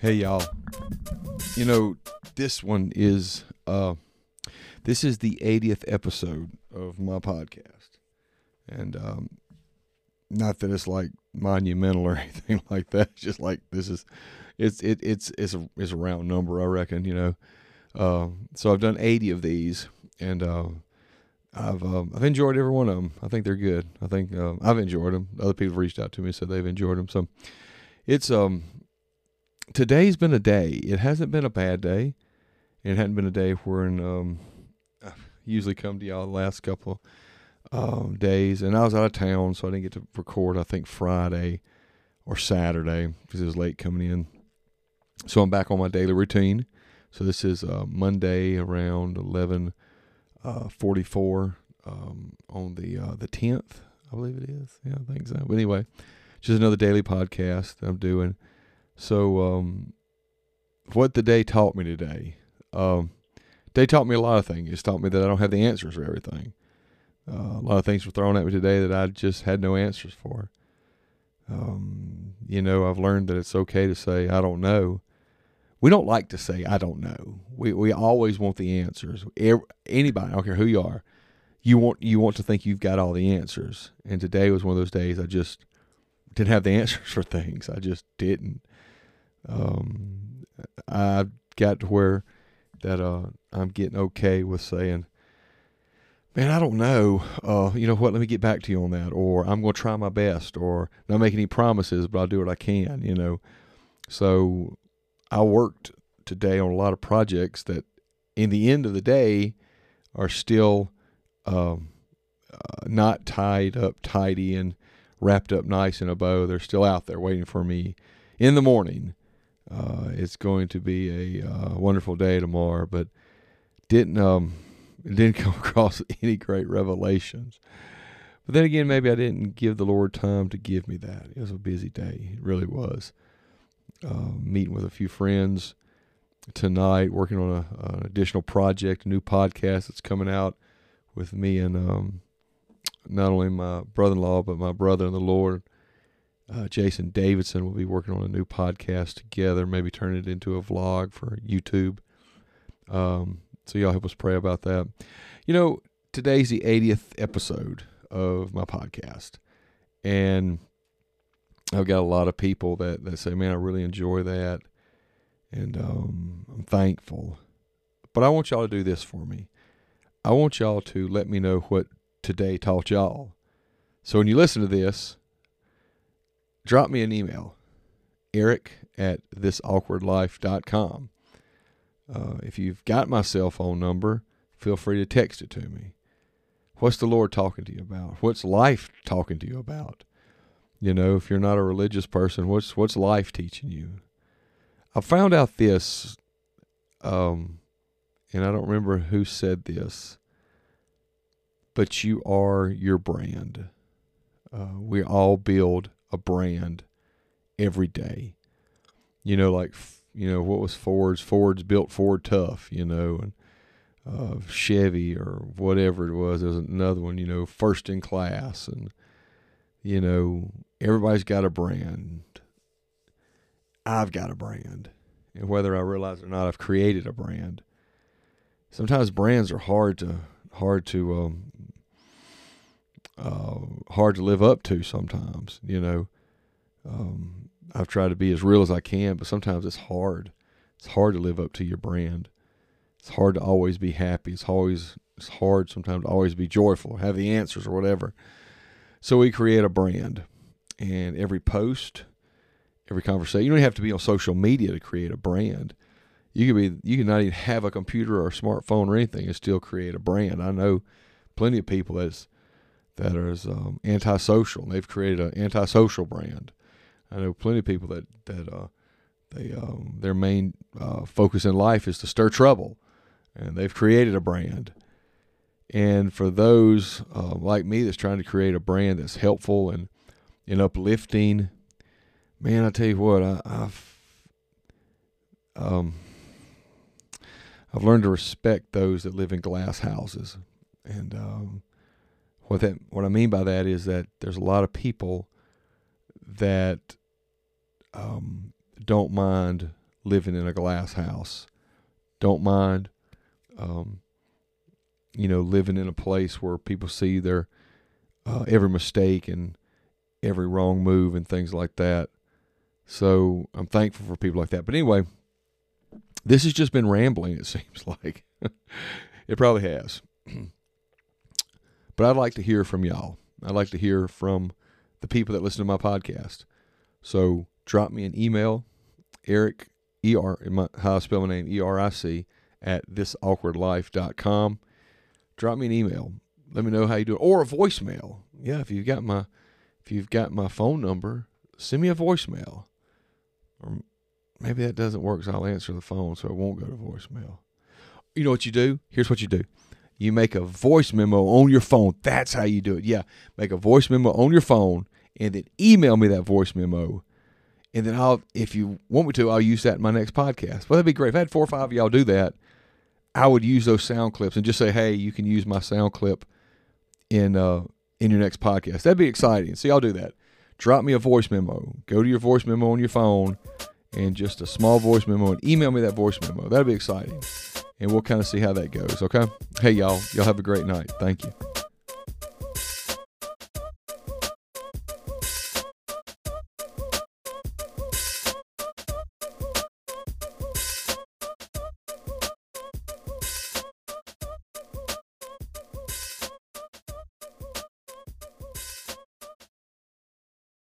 Hey y'all. You know, this one is uh this is the 80th episode of my podcast. And um not that it's like monumental or anything like that. It's just like this is it's it it's it's a it's a round number, I reckon, you know. Uh, so I've done 80 of these and uh I've um, I've enjoyed every one of them. I think they're good. I think uh, I've enjoyed them. Other people have reached out to me and said they've enjoyed them. So it's um today's been a day. It hasn't been a bad day. It hadn't been a day where um, I usually come to y'all the last couple um, days, and I was out of town, so I didn't get to record. I think Friday or Saturday because it was late coming in. So I'm back on my daily routine. So this is uh, Monday around eleven uh, forty four um, on the uh, the tenth, I believe it is. Yeah, I think so. But anyway, just another daily podcast I'm doing. So, um, what the day taught me today, um, they taught me a lot of things. It's taught me that I don't have the answers for everything. Uh, a lot of things were thrown at me today that I just had no answers for. Um, you know, I've learned that it's okay to say I don't know. We don't like to say I don't know. We we always want the answers. Anybody, I don't care who you are, you want you want to think you've got all the answers. And today was one of those days I just didn't have the answers for things. I just didn't um, I got to where that uh, I'm getting okay with saying, man, I don't know. Uh, you know what? Let me get back to you on that. Or I'm going to try my best. Or not make any promises, but I'll do what I can. You know. So I worked today on a lot of projects that, in the end of the day, are still um, uh, not tied up tidy and wrapped up nice in a bow. They're still out there waiting for me in the morning uh, it's going to be a uh, wonderful day tomorrow, but didn't um, didn't come across any great revelations. But then again, maybe I didn't give the Lord time to give me that. It was a busy day. It really was. Uh, meeting with a few friends tonight, working on a, an additional project, a new podcast that's coming out with me and um, not only my brother-in-law but my brother in the Lord uh, Jason Davidson will be working on a new podcast together, maybe turn it into a vlog for YouTube. Um, so y'all help us pray about that. You know, today's the 80th episode of my podcast, and I've got a lot of people that, that say, "Man, I really enjoy that," and um, I'm thankful. But I want y'all to do this for me. I want y'all to let me know what today taught y'all. So when you listen to this, drop me an email, eric at thisawkwardlife.com. Uh, if you've got my cell phone number, feel free to text it to me. What's the Lord talking to you about? What's life talking to you about? You know, if you're not a religious person, what's what's life teaching you? I found out this, um, and I don't remember who said this, but you are your brand. Uh, we all build a brand every day. You know, like you know what was Ford's? Ford's built Ford tough. You know, and uh, Chevy or whatever it was. There's another one. You know, first in class, and you know everybody's got a brand. I've got a brand, and whether I realize it or not, I've created a brand. Sometimes brands are hard to hard to um, uh, hard to live up to sometimes. You know, um, I've tried to be as real as I can, but sometimes it's hard. It's hard to live up to your brand. It's hard to always be happy. It's always it's hard sometimes to always be joyful, have the answers or whatever. So we create a brand, and every post, every conversation. You don't have to be on social media to create a brand. You could be. You can not even have a computer or a smartphone or anything and still create a brand. I know plenty of people that's that are um, antisocial. They've created an antisocial brand. I know plenty of people that that uh, they um, their main uh, focus in life is to stir trouble, and they've created a brand. And for those uh, like me that's trying to create a brand that's helpful and and uplifting, man, I tell you what, I, I've um, I've learned to respect those that live in glass houses, and um, what that what I mean by that is that there's a lot of people that um, don't mind living in a glass house. Don't mind, um, you know, living in a place where people see their uh, every mistake and every wrong move and things like that. So I'm thankful for people like that. But anyway, this has just been rambling, it seems like. it probably has. but I'd like to hear from y'all. I'd like to hear from the people that listen to my podcast. So drop me an email, Eric, E R, how I spell my name, E R I C, at thisawkwardlife.com. Drop me an email. Let me know how you do it. Or a voicemail. Yeah, if you've got my if you've got my phone number, send me a voicemail. Or maybe that doesn't work, so I'll answer the phone so it won't go to voicemail. You know what you do? Here's what you do. You make a voice memo on your phone. That's how you do it. Yeah, make a voice memo on your phone and then email me that voice memo. And then I'll, if you want me to, I'll use that in my next podcast. Well, that'd be great. If I had four or five of y'all do that, I would use those sound clips and just say, hey, you can use my sound clip in uh, in your next podcast. That'd be exciting. See, I'll do that. Drop me a voice memo. Go to your voice memo on your phone and just a small voice memo and email me that voice memo. That'd be exciting. And we'll kind of see how that goes. Okay. Hey, y'all. Y'all have a great night. Thank you.